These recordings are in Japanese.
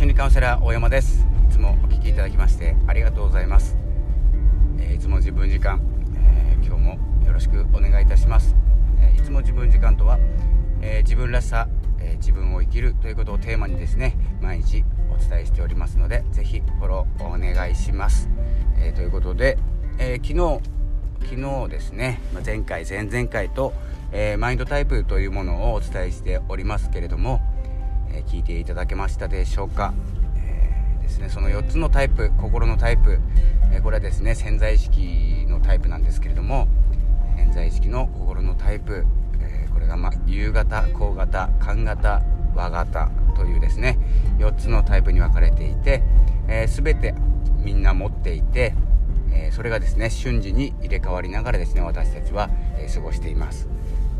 心理カウンセラー大山です。いつもお聞きいただきましてありがとうございます、えー、いつも自分時間、えー、今日もよろしくお願いいたします、えー、いつも自分時間とは、え自分らしさ、え自分を生きるということをテーマにですね毎日お伝えしておりますのでぜひフォローお願いします、えということで、え昨日昨日ですね前回前々回と、えマインドタイプというものをお伝えしておりますけれどもえ聞いていただけましたでしょうか、えー、ですねその4つのタイプ心のタイプ、えこれはですね潜在意識のタイプなんですけれども潜在意識の心のタイプ、えこれが、ま、夕型高型寒型和型というですね4つのタイプに分かれていて、えー、全てみんな持っていて、えそれがですね瞬時に入れ替わりながらですね私たちは、え過ごしています、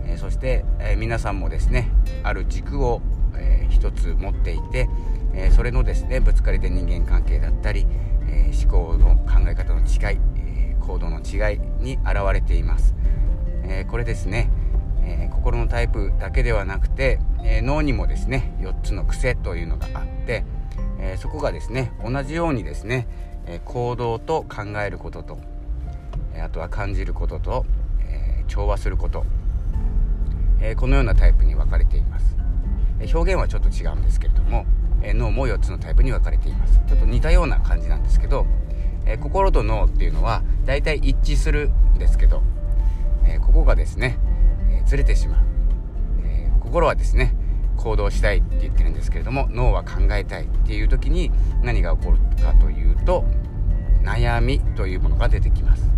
えそして、え皆さんもですねある軸をえー、一つ持っていて、えー、それのですねぶつかりで人間関係だったり、えー、思考の考え方の違い、え行動の違いに現れています、えこれですね、え心のタイプだけではなくて、え脳にもですね4つの癖というのがあって、えそこがですね同じようにですね、え行動と考えることと、えあとは感じることと、え調和すること、えこのようなタイプに分かれています。表現はちょっと違うんですけれども、え脳も4つのタイプに分かれています。ちょっと似たような感じなんですけど、え心と脳っていうのは大体一致するんですけど、えここがですね、えずれてしまう、え心はですね行動したいって言ってるんですけれども脳は考えたいっていう時に何が起こるかというと悩みというものが出てきます、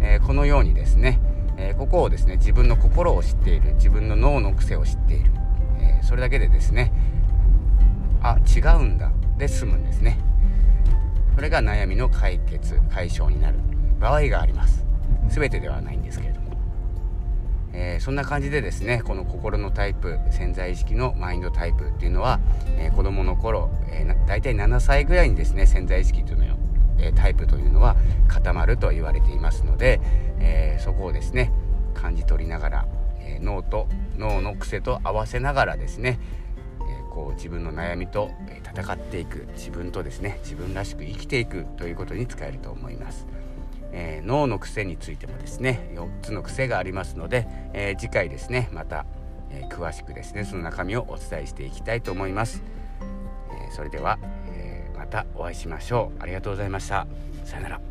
え、このようにですね、え、ここをですね自分の心を知っている自分の脳の癖を知っているそれだけでですねあ違うんだで済むんですね。それが悩みの解決解消になる場合があります。全てではないんですけれども、えー、そんな感じでですねこの心のタイプ潜在意識のマインドタイプっていうのは、えー、子供の頃、えー、大体7歳ぐらいにですね潜在意識というのをえタイプというのは固まると言われていますので、え、そこをですね感じ取りながらえ脳と脳の癖と合わせながらですね、えこう自分の悩みと戦っていく自分とですね自分らしく生きていくということに使えると思います。えー、脳の癖についてもですね4つの癖がありますので、えー、次回ですねまた、えー、詳しくですねその中身をお伝えしていきたいと思います、えそれでは、えまたお会いしましょう。ありがとうございました。さよなら。